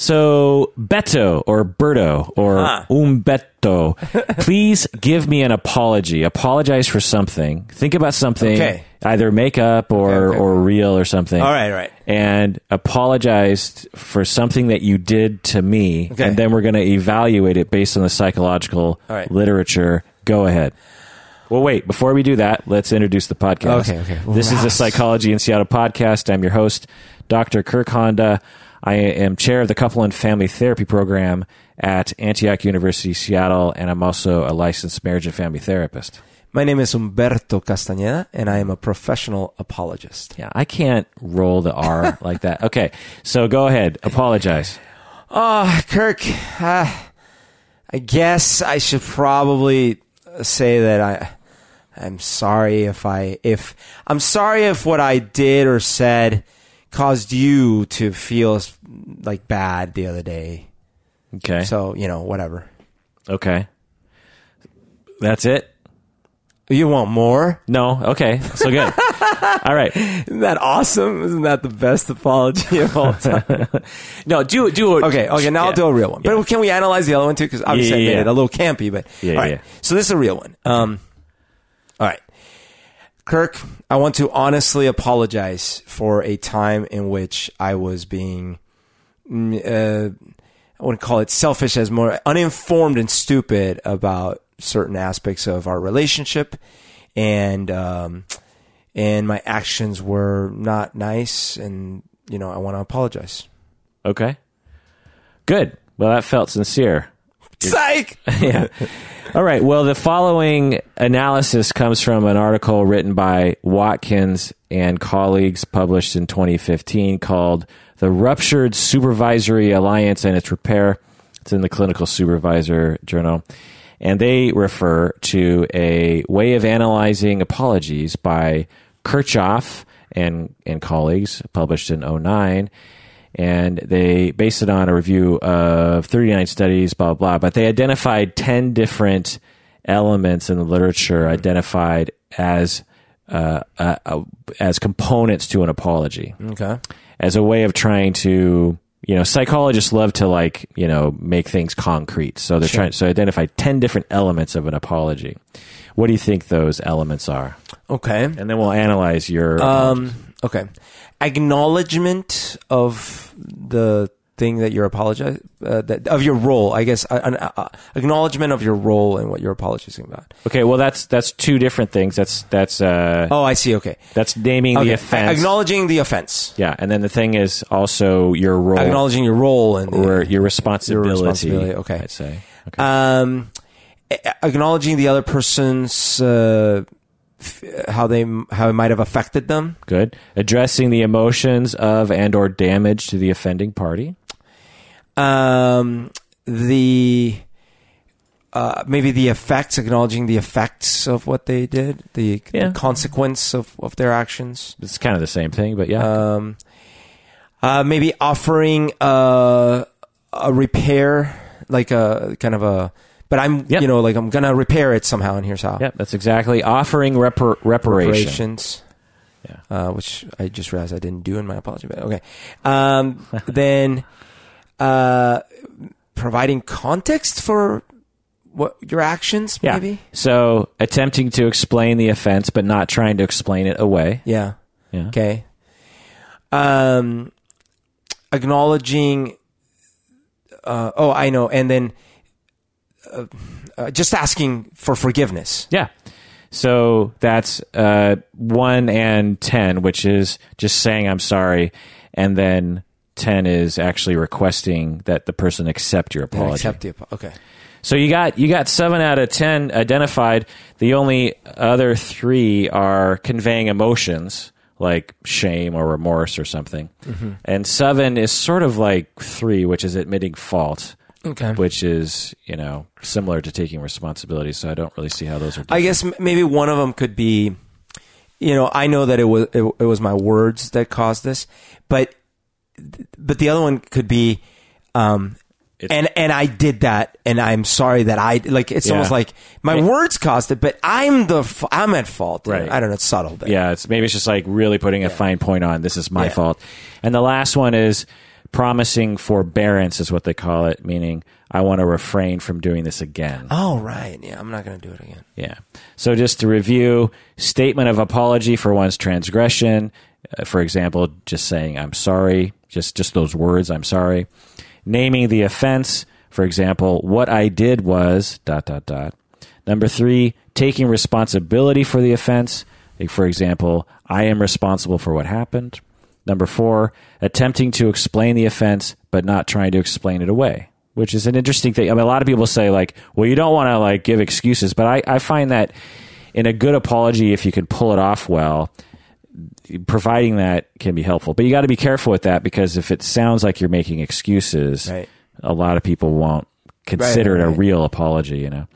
So, Beto or Berto or Huh. Umberto, please give me an apology. Apologize for something. Think about something, Okay. either make up or, Okay, okay. or real or something. All right, all right. And apologize for something that you did to me. And then we're going to evaluate it based on the psychological right. literature. Go ahead. Well, wait, before we do that, let's introduce the podcast. Okay, okay. This is the Psychology in Seattle podcast. I'm your host, Dr. Kirk Honda. I am chair of the Couple and Family Therapy Program at Antioch University, Seattle, and I'm also a licensed marriage and family therapist. My name is Umberto Castañeda, and I am a professional apologist. Yeah, I can't roll the R like that. Okay, so go ahead. Apologize. Oh, Kirk, uh, I guess I should probably say that I, I'm sorry if I, if I'm sorry if what I did or said caused you to feel like bad the other day. Okay. So you know, whatever. Okay. That's it? You want more? No. Okay. So good. All right. Isn't that awesome? Isn't that the best apology of all time? No, do do a, Okay, okay, now Yeah. I'll do a real one. But Yeah. can we analyze the other one too? Because obviously Yeah, I made yeah, it a little campy, but Yeah, all right. yeah. So this is a real one. Um, Kirk, I want to honestly apologize for a time in which I was being, mm, uh, I wouldn't call it selfish, as more uninformed and stupid about certain aspects of our relationship, and um, and my actions were not nice, and you know I want to apologize. Okay. Good. Well, that felt sincere. Psych. yeah. All right. Well, the following analysis comes from an article written by Watkins and colleagues published in 2015 called The Ruptured Supervisory Alliance and Its Repair. It's in the Clinical Supervisor Journal. And they refer to a way of analyzing apologies by Kirchhoff and, and colleagues published in 09 and they based it on a review of 39 studies, blah, blah, blah. But they identified 10 different elements in the literature identified as uh, uh, uh, as components to an apology, Okay. as a way of trying to, you know, psychologists love to like, you know, make things concrete. So they're trying, so identify 10 different elements of an apology. What do you think those elements are? Okay. And then we'll analyze your. Um, okay. Acknowledgement of the thing that you're apologizing uh, that, of your role. I guess uh, an uh, acknowledgement of your role and what you're apologizing about. okay, well, that's that's two different things. That's that's uh, Oh, I see. Okay. That's naming okay. the offense. Acknowledging the offense. yeah, and then the thing is also your role Acknowledging your role and or your responsibility. responsibility, okay. I'd say. Okay. um, acknowledging the other person's uh, how they how it might have affected them. Good. Addressing the emotions of and or damage to the offending party. um, the uh, maybe the effects, acknowledging the effects of what they did, the, the consequence of, of their actions. It's kind of the same thing, but yeah. Um, uh, maybe offering uh, a repair, like a kind of a, but I'm, Yep. you know, like I'm gonna repair it somehow, and here's how. yep, that's exactly offering repar- reparation. Reparations. Yeah. Uh, which I just realized I didn't do in my apology. But okay. Um, then uh, providing context for what your actions, maybe. Yeah. maybe. So attempting to explain the offense, but not trying to explain it away. Yeah. Yeah. Okay. Um, acknowledging. Uh, oh, I know, and then uh, uh, just asking for forgiveness. Yeah. So that's uh, one and 10, which is just saying I'm sorry. And then 10 is actually requesting that the person accept your apology. accept the apo- okay. So you got you got seven out of ten identified. The only other three are conveying emotions like shame or remorse or something, Mm-hmm. and seven is sort of like three, which is admitting fault, Okay. which is you know similar to taking responsibility. So I don't really see how those are. Different. I guess m- maybe one of them could be, you know, I know that it was it, it was my words that caused this, but but the other one could be, um, It's- and and I did that, and I'm sorry that I like. It's Yeah. almost like my Yeah. words caused it, but I'm the f- I'm at fault. Right. I don't know. It's subtle, but Yeah, it's maybe it's just like really putting a fine point on this is my Yeah. fault. And the last one is promising forbearance is what they call it, meaning I want to refrain from doing this again. Oh, right. Yeah, I'm not going to do it again. Yeah. So just to review, statement of apology for one's transgression. Uh, for example, just saying I'm sorry, just just those words, I'm sorry. Naming the offense. For example, what I did was dot dot dot. Number three, taking responsibility for the offense. Like, for example, I am responsible for what happened. Number four, attempting to explain the offense but not trying to explain it away, which is an interesting thing. I mean, a lot of people say like, well, you don't want to like give excuses, but I, I find that in a good apology, if you can pull it off well, providing that can be helpful. But you got to be careful with that because if it sounds like you're making excuses, Right. a lot of people won't consider Right, it a real apology, you know.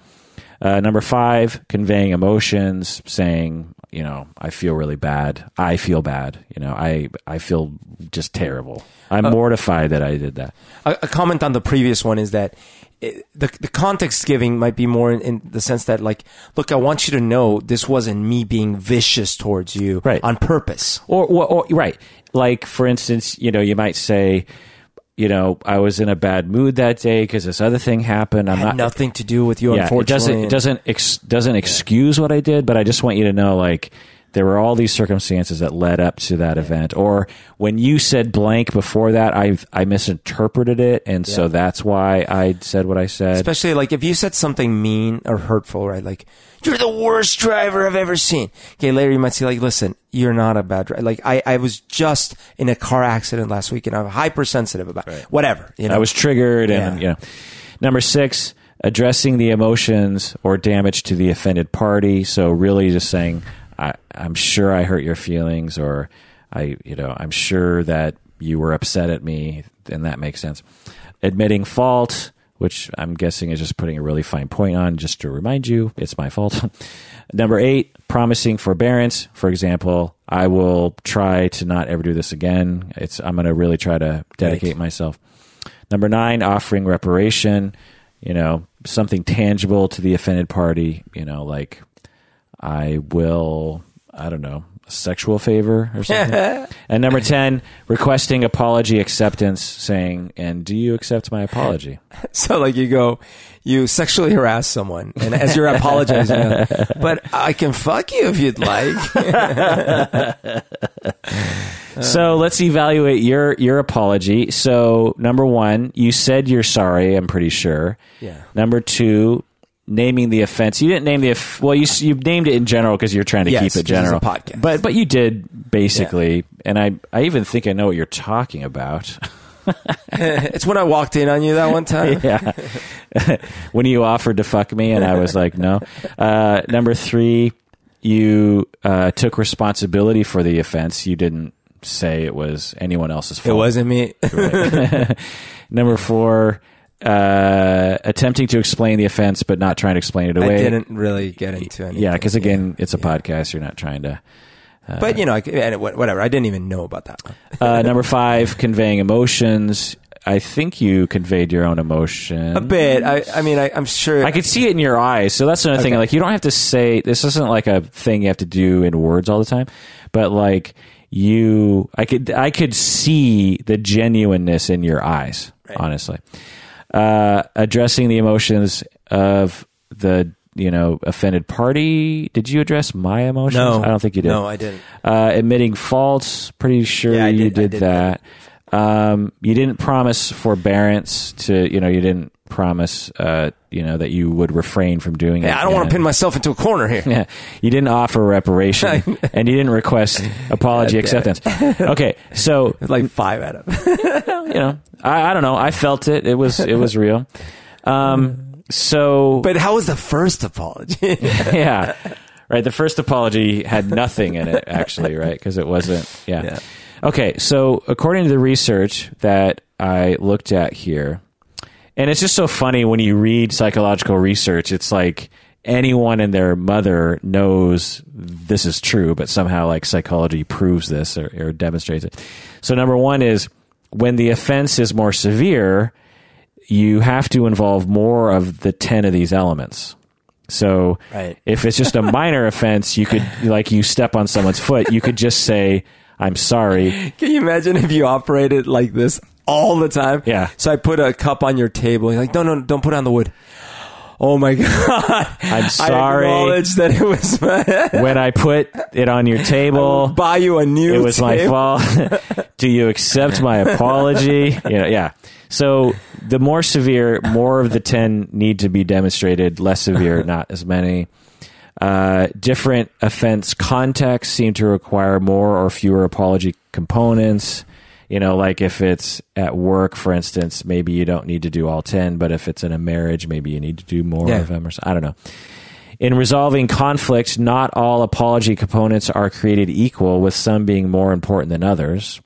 Uh, number five, conveying emotions, saying, you know, I feel really bad. I feel bad. You know, I I feel just terrible. Uh, I'm mortified that I did that. A, a comment on the previous one is that it, the the context giving might be more in, in the sense that like, look, I want you to know this wasn't me being vicious towards you Right. on purpose. Or, or, or right, like for instance, you know, you might say, you know, I was in a bad mood that day because this other thing happened. I'm not nothing to do with you, yeah, it unfortunately. doesn't it doesn't ex, doesn't excuse what I did, but I just want you to know like there were all these circumstances that led up to that event. Or when you said blank before that, I I misinterpreted it, and so that's why I said what I said. Especially like if you said something mean or hurtful, right? Like you're the worst driver I've ever seen. Okay, later you might say like, listen, you're not a bad driver. Like I, I was just in a car accident last week and I'm hypersensitive about whatever. You know, I was triggered, and Yeah. you know. Number six, addressing the emotions or damage to the offended party. So really, just saying, I, "I'm sure I hurt your feelings," or "I, you know, I'm sure that you were upset at me," and that makes sense. Admitting fault, which I'm guessing is just putting a really fine point on, just to remind you, it's my fault. Number eight, promising forbearance. For example, I will try to not ever do this again. It's I'm going to really try to dedicate myself. Number nine, offering reparation, you know, something tangible to the offended party, you know, like I will, I don't know, a sexual favor or something. and number 10, requesting apology acceptance, saying, and do you accept my apology? So like you go, you sexually harass someone, and as you're apologizing, like, but I can fuck you if you'd like. so let's evaluate your your apology. So number one, you said you're sorry. I'm pretty sure. Yeah. Number two, naming the offense. You didn't name the off- well. You you named it in general because you're trying to Yes, keep it general. podcast. But but you did basically, and I I even think I know what you're talking about. it's when I walked in on you that one time. yeah. when you offered to fuck me, and I was like, no. Uh, number three, you uh, took responsibility for the offense. You didn't say it was anyone else's fault. It wasn't me. Number four, uh, attempting to explain the offense, but not trying to explain it I away. didn't really get into anything. Yeah, because again, it's a podcast. You're not trying to. but you know, I, whatever. I didn't even know about that. Uh, number five, conveying emotions. I think you conveyed your own emotion. A bit. I, I mean, I, I'm sure. I could see it in your eyes. So that's another thing. Like you don't have to say this isn't like a thing you have to do in words all the time, but like you, I could I could see the genuineness in your eyes. Right. Honestly, uh, addressing the emotions of the you know offended party. Did you address my emotions? no, I don't think you did. No, I didn't. Uh, admitting faults. Pretty sure Yeah, you did- did, did that. Um, you didn't promise forbearance to, you know, you didn't promise, uh, you know, that you would refrain from doing it. I don't want to pin myself into a corner here. Yeah, you didn't offer reparation, and you didn't request apology acceptance. Okay, so like five out of. you know, I, I don't know. I felt it. It was it was real. Um, so but how was the first apology? yeah, right. The first apology had nothing in it, actually, right? Because it wasn't. Yeah. Yeah. Okay, so according to the research that I looked at here, and it's just so funny when you read psychological research, it's like anyone and their mother knows this is true, but somehow like psychology proves this or, or demonstrates it. So number one is when the offense is more severe, you have to involve more of the 10 of these elements. So Right. if it's just a minor offense, you could, like, you step on someone's foot, you could just say, I'm sorry. Can you imagine if you operated like this all the time. Yeah. So I put a cup on your table. You're like, no, no, don't put it on the wood. Oh my god! I'm sorry. I acknowledge that it was. My, when I put it on your table, buy you a new. it was my fault. Do you accept my apology? You know, yeah. So the more severe, more of the ten need to be demonstrated. Less severe, not as many. Uh, different offense contexts seem to require more or fewer apology components. You know, like if it's at work, for instance, maybe you don't need to do all 10, but if it's in a marriage, maybe you need to do more Yeah. of them or so- I don't know. In resolving conflicts, not all apology components are created equal, with some being more important than others.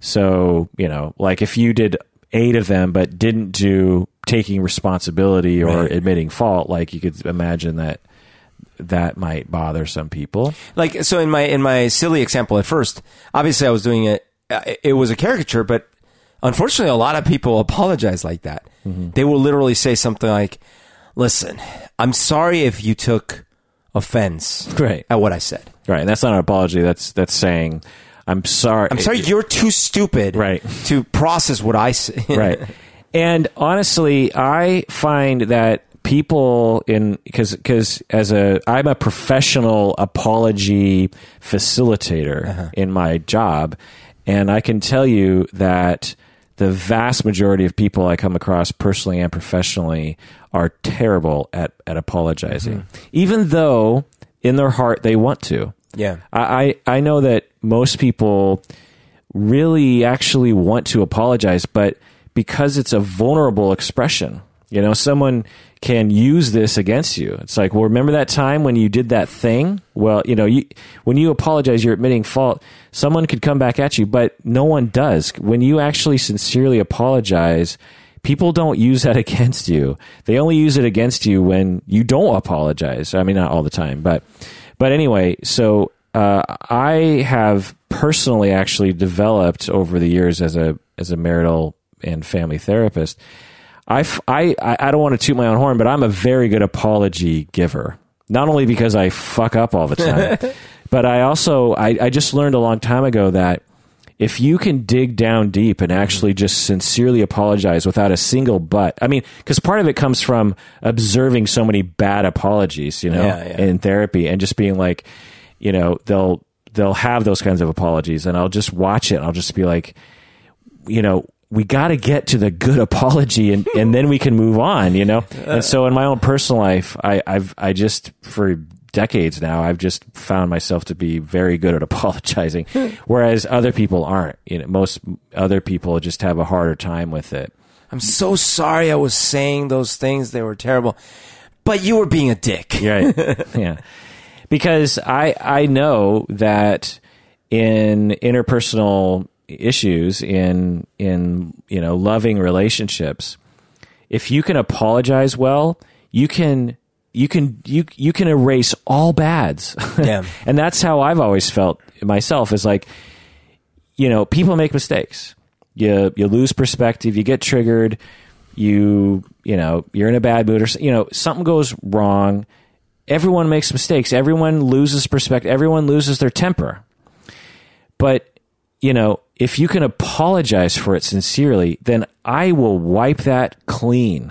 So, you know, like if you did eight of them but didn't do taking responsibility or Right. admitting fault, like you could imagine that that might bother some people. like so in my in my silly example at first obviously i was doing it uh, it was a caricature but unfortunately a lot of people apologize like that they will literally say something like listen i'm sorry if you took offense Right. at what i said Right. And that's not an apology. That's that's saying I'm sorry. i'm sorry you're too stupid Right. to process what i say right. And honestly, I find that people in because because as a I'm a professional apology facilitator uh-huh. in my job, and I can tell you that the vast majority of people I come across personally and professionally are terrible at at apologizing, mm-hmm. even though in their heart they want to. yeah. I, I I know that most people really actually want to apologize, but because it's a vulnerable expression, you know, someone can use this against you. It's like, well, remember that time when you did that thing? Well, you know, you, when you apologize, you're admitting fault. Someone could come back at you, but no one does. When you actually sincerely apologize, people don't use that against you. They only use it against you when you don't apologize. I mean, not all the time, but but anyway, so uh, I have personally actually developed over the years as a as a marital and family therapist. I, I, I don't want to toot my own horn, but I'm a very good apology giver. Not only because I fuck up all the time, but I also I, I just learned a long time ago that if you can dig down deep and actually just sincerely apologize without a single but, I mean, because part of it comes from observing so many bad apologies, you know, Yeah, yeah. in therapy and just being like, you know, they'll they'll have those kinds of apologies, and I'll just watch it. and I'll just be like, you know, we got to get to the good apology, and and then we can move on, you know. And so in my own personal life, I, I've I just for decades now, I've just found myself to be very good at apologizing, whereas other people aren't. You know, most other people just have a harder time with it. i'm so sorry i was saying those things they were terrible but you were being a dick Right. yeah. Because I I know that in interpersonal issues in in you know loving relationships, if you can apologize well, you can you can you you can erase all bads. Yeah. and that's how I've always felt myself is like you know, people make mistakes. You you lose perspective, you get triggered, you you know, you're in a bad mood or you know, something goes wrong. Everyone makes mistakes. Everyone loses perspective. Everyone loses their temper. But, you know, if you can apologize for it sincerely, then I will wipe that clean.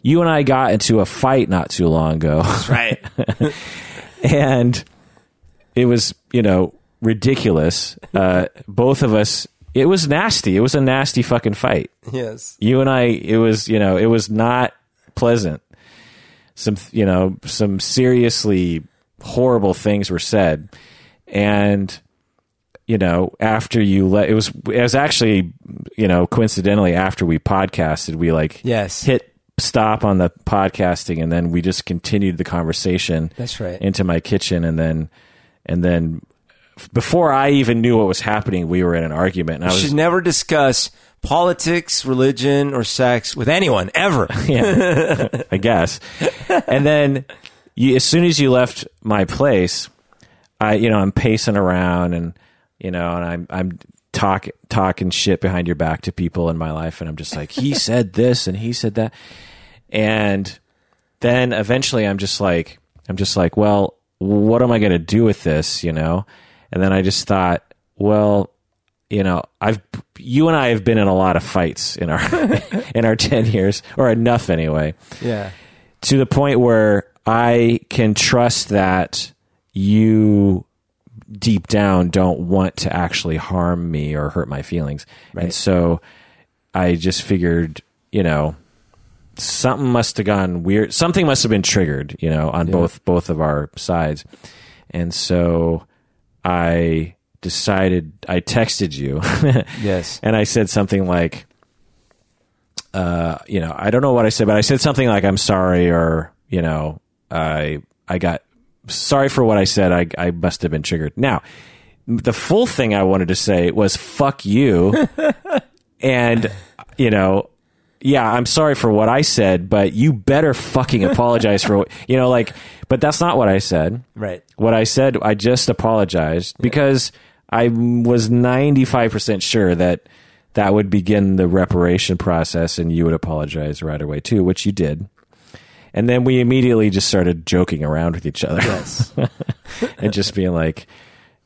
You and I got into a fight not too long ago. right. And it was you know ridiculous. Uh, both of us it was nasty. It was a nasty fucking fight. Yes. You and i it was you know it was not pleasant. Some you know some seriously horrible things were said. And you know after you let it was it was actually you know coincidentally after we podcasted we like Yes. hit stop on the podcasting and then we just continued the conversation That's right. into my kitchen and then and then before I even knew what was happening we were in an argument and I was should never discuss politics, religion, or sex with anyone ever. yeah, I guess. And then you, as soon as you left my place, I, you know, I'm pacing around and, you know, and I'm, I'm talk, talking shit behind your back to people in my life. And I'm just like, he said this and he said that. And then eventually I'm just like, I'm just like, well, what am I going to do with this? You know? And then I just thought, well, you know, I've you and I have been in a lot of fights in our in our ten years, or enough anyway, Yeah. to the point where I can trust that you deep down don't want to actually harm me or hurt my feelings, and so I just figured, you know, something must have gone weird. Something must have been triggered, you know, on both both of our sides, and so I decided. I texted you. Yes. and I said something like, uh, you know, I don't know what I said, but I said something like, "I'm sorry," or you know, I I got sorry for what I said. I I must have been triggered. Now, the full thing I wanted to say was "fuck you," and you know. Yeah, I'm sorry for what I said, but you better fucking apologize for what, you know, like, but that's not what I said Right. what I said, I just apologized because I was 95% sure that that would begin the reparation process and you would apologize right away too, which you did. And then we immediately just started joking around with each other Yes. and just being like,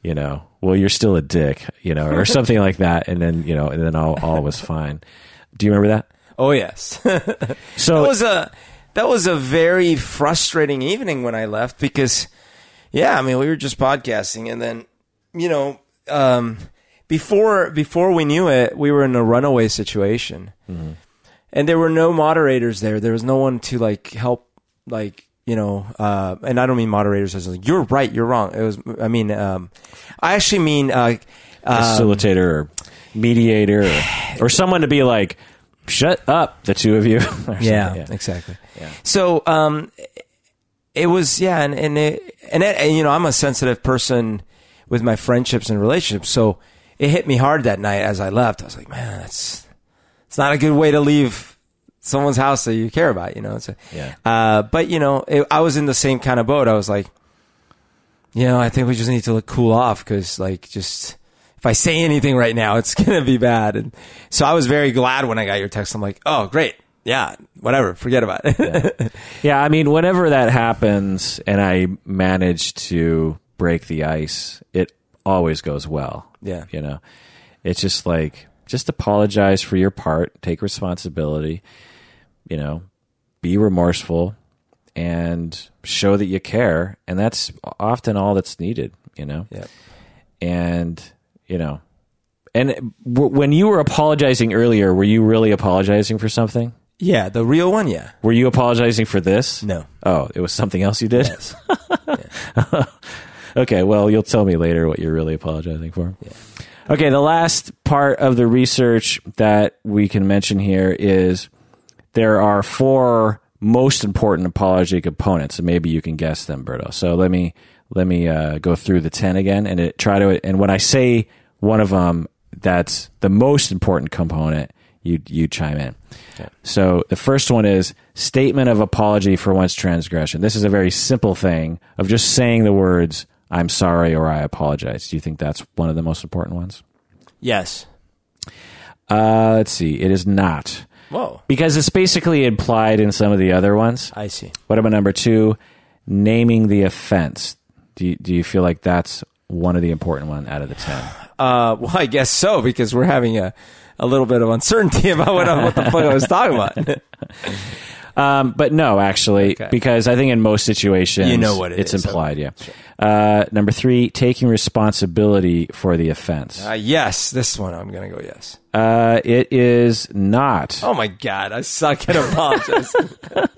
you know, well, you're still a dick, you know, or something like that. And then, you know, and then all, all was fine. Do you remember that? oh yes. So that was a that was a very frustrating evening when I left because yeah, I mean we were just podcasting and then you know um, before before we knew it we were in a runaway situation and there were no moderators there there was no one to like help like you know uh, and I don't mean moderators as like you're right you're wrong it was I mean um, I actually mean uh, um, facilitator or mediator or, or someone to be like, shut up, the two of you. Something, yeah, exactly. So, um, it was yeah, and and it, and, it, and you know, I'm a sensitive person with my friendships and relationships, so it hit me hard that night as I left. I was like, man, that's it's not a good way to leave someone's house that you care about, you know. It's a, Yeah. Uh, but you know, it, I was in the same kind of boat. I was like, you know, I think we just need to like, cool off because like just. If I say anything right now, it's gonna be bad. And so I was very glad when I got your text. I'm like, oh, great, yeah, whatever, forget about it. Yeah, I mean, whenever that happens and I manage to break the ice, it always goes well. Yeah. You know, it's just like, just apologize for your part, take responsibility, you know, be remorseful and show that you care. And that's often all that's needed, you know? yeah. and you know and w- when you were apologizing earlier were you really apologizing for something Yeah, the real one, yeah. were you apologizing for this No. oh it was something else you did Yes. okay well you'll tell me later what you're really apologizing for okay the last part of the research that we can mention here is there are four most important apology components and maybe you can guess them berto. So let me let me uh, go through the 10 again and it, try to and when i say one of them that's the most important component you you chime in. So the first one is statement of apology for one's transgression. This is a very simple thing of just saying the words i'm sorry or i apologize do you think that's one of the most important ones Yes. uh, let's see it is not Whoa. because it's basically implied in some of the other ones I see. what about number two naming the offense do you, do you feel like that's one of the important one out of the 10 Uh, well, I guess so because we're having a, a little bit of uncertainty about what, what the fuck I was talking about. Um, but no, actually, Okay. because I think in most situations, You know what it it's is. implied. Yeah. Uh, number three, taking responsibility for the offense. Uh, yes, this one I'm gonna go yes. Uh, it is not. Oh my god, I suck at apologizing.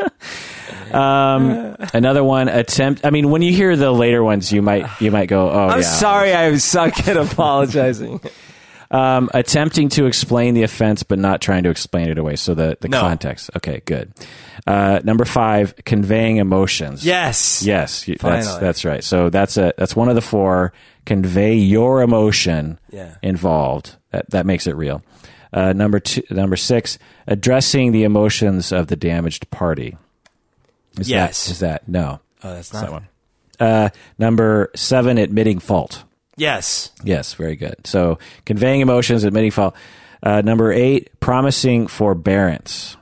Um, another one, attempt. I mean, when you hear the later ones, you might you might go, "Oh, I'm yeah." sorry, I suck at apologizing. Um, attempting to explain the offense, but not trying to explain it away. So the the No. context. Okay, good. Uh, number five, conveying emotions. Yes. Yes, you- that's that's right. So that's a that's one of the four. Convey your emotion Yeah. involved. That that makes it real. Uh, number two, number six, addressing the emotions of the damaged party. Is Yes. that, is that no? Oh, that's not that one. Uh, number seven, admitting fault. Yes. Yes, very good. So conveying emotions, admitting fault. Uh, number eight, promising forbearance.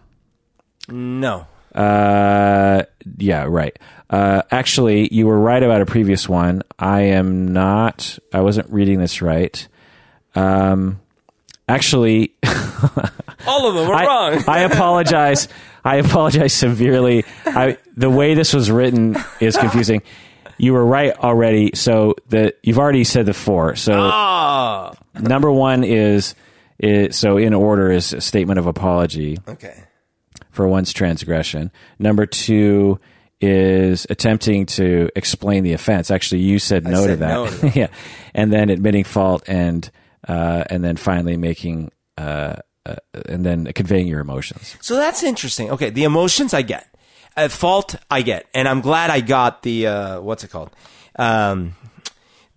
No. Uh, yeah, right. Uh, actually, you were right about a previous one. I am not. I wasn't reading this right. Um, actually, All of them were I, wrong. I apologize. I apologize severely. I, the way this was written is confusing. You were right already. So the you've already said the four. So Ah, number one is, is so in order is a statement of apology okay. for one's transgression. Number two is attempting to explain the offense. Actually, you said no to said that. no to that. yeah, and then admitting fault and uh, and then finally making uh, uh, and then conveying your emotions. So that's interesting. Okay, the emotions I get, at fault I get, and I'm glad I got the uh, what's it called, um,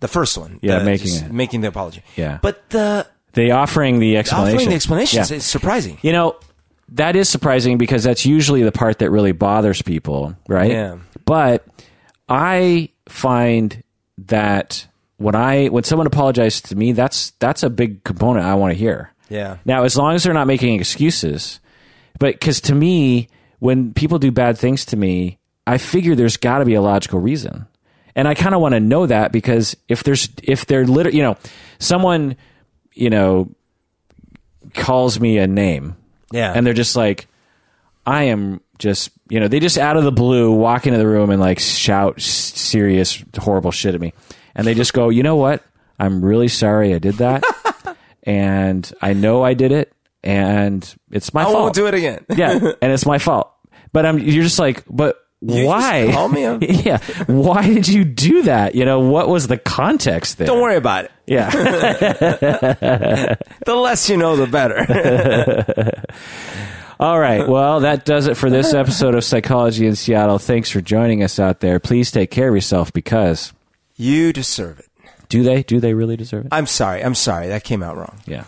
the first one. Yeah, the- making it. making the apology. Yeah. but the They offering the explanation. offering the explanations Yeah. is surprising. You know, that is surprising because that's usually the part that really bothers people, right? Yeah. But I find that when I when someone apologizes to me, that's that's a big component I want to hear. Yeah. Now, as long as they're not making excuses, but because to me, when people do bad things to me, I figure there's got to be a logical reason, and I kind of want to know that because if there's if they're literally, you know, someone, you know, calls me a name, Yeah. and they're just like, I am just, you know, they just out of the blue walk into the room and like shout serious, horrible shit at me. And they just go, you know what? I'm really sorry I did that. and I know I did it. And it's my I fault. won't do it again. yeah. And it's my fault. But I'm, you're just like, but just why? call me a- yeah. Why did you do that? You know, what was the context there? Don't worry about it. Yeah. The less you know, the better. All right. Well, that does it for this episode of Psychology in Seattle. Thanks for joining us out there. Please take care of yourself because you deserve it. do they? Do they really deserve it? I'm sorry. I'm sorry. That came out wrong. Yeah.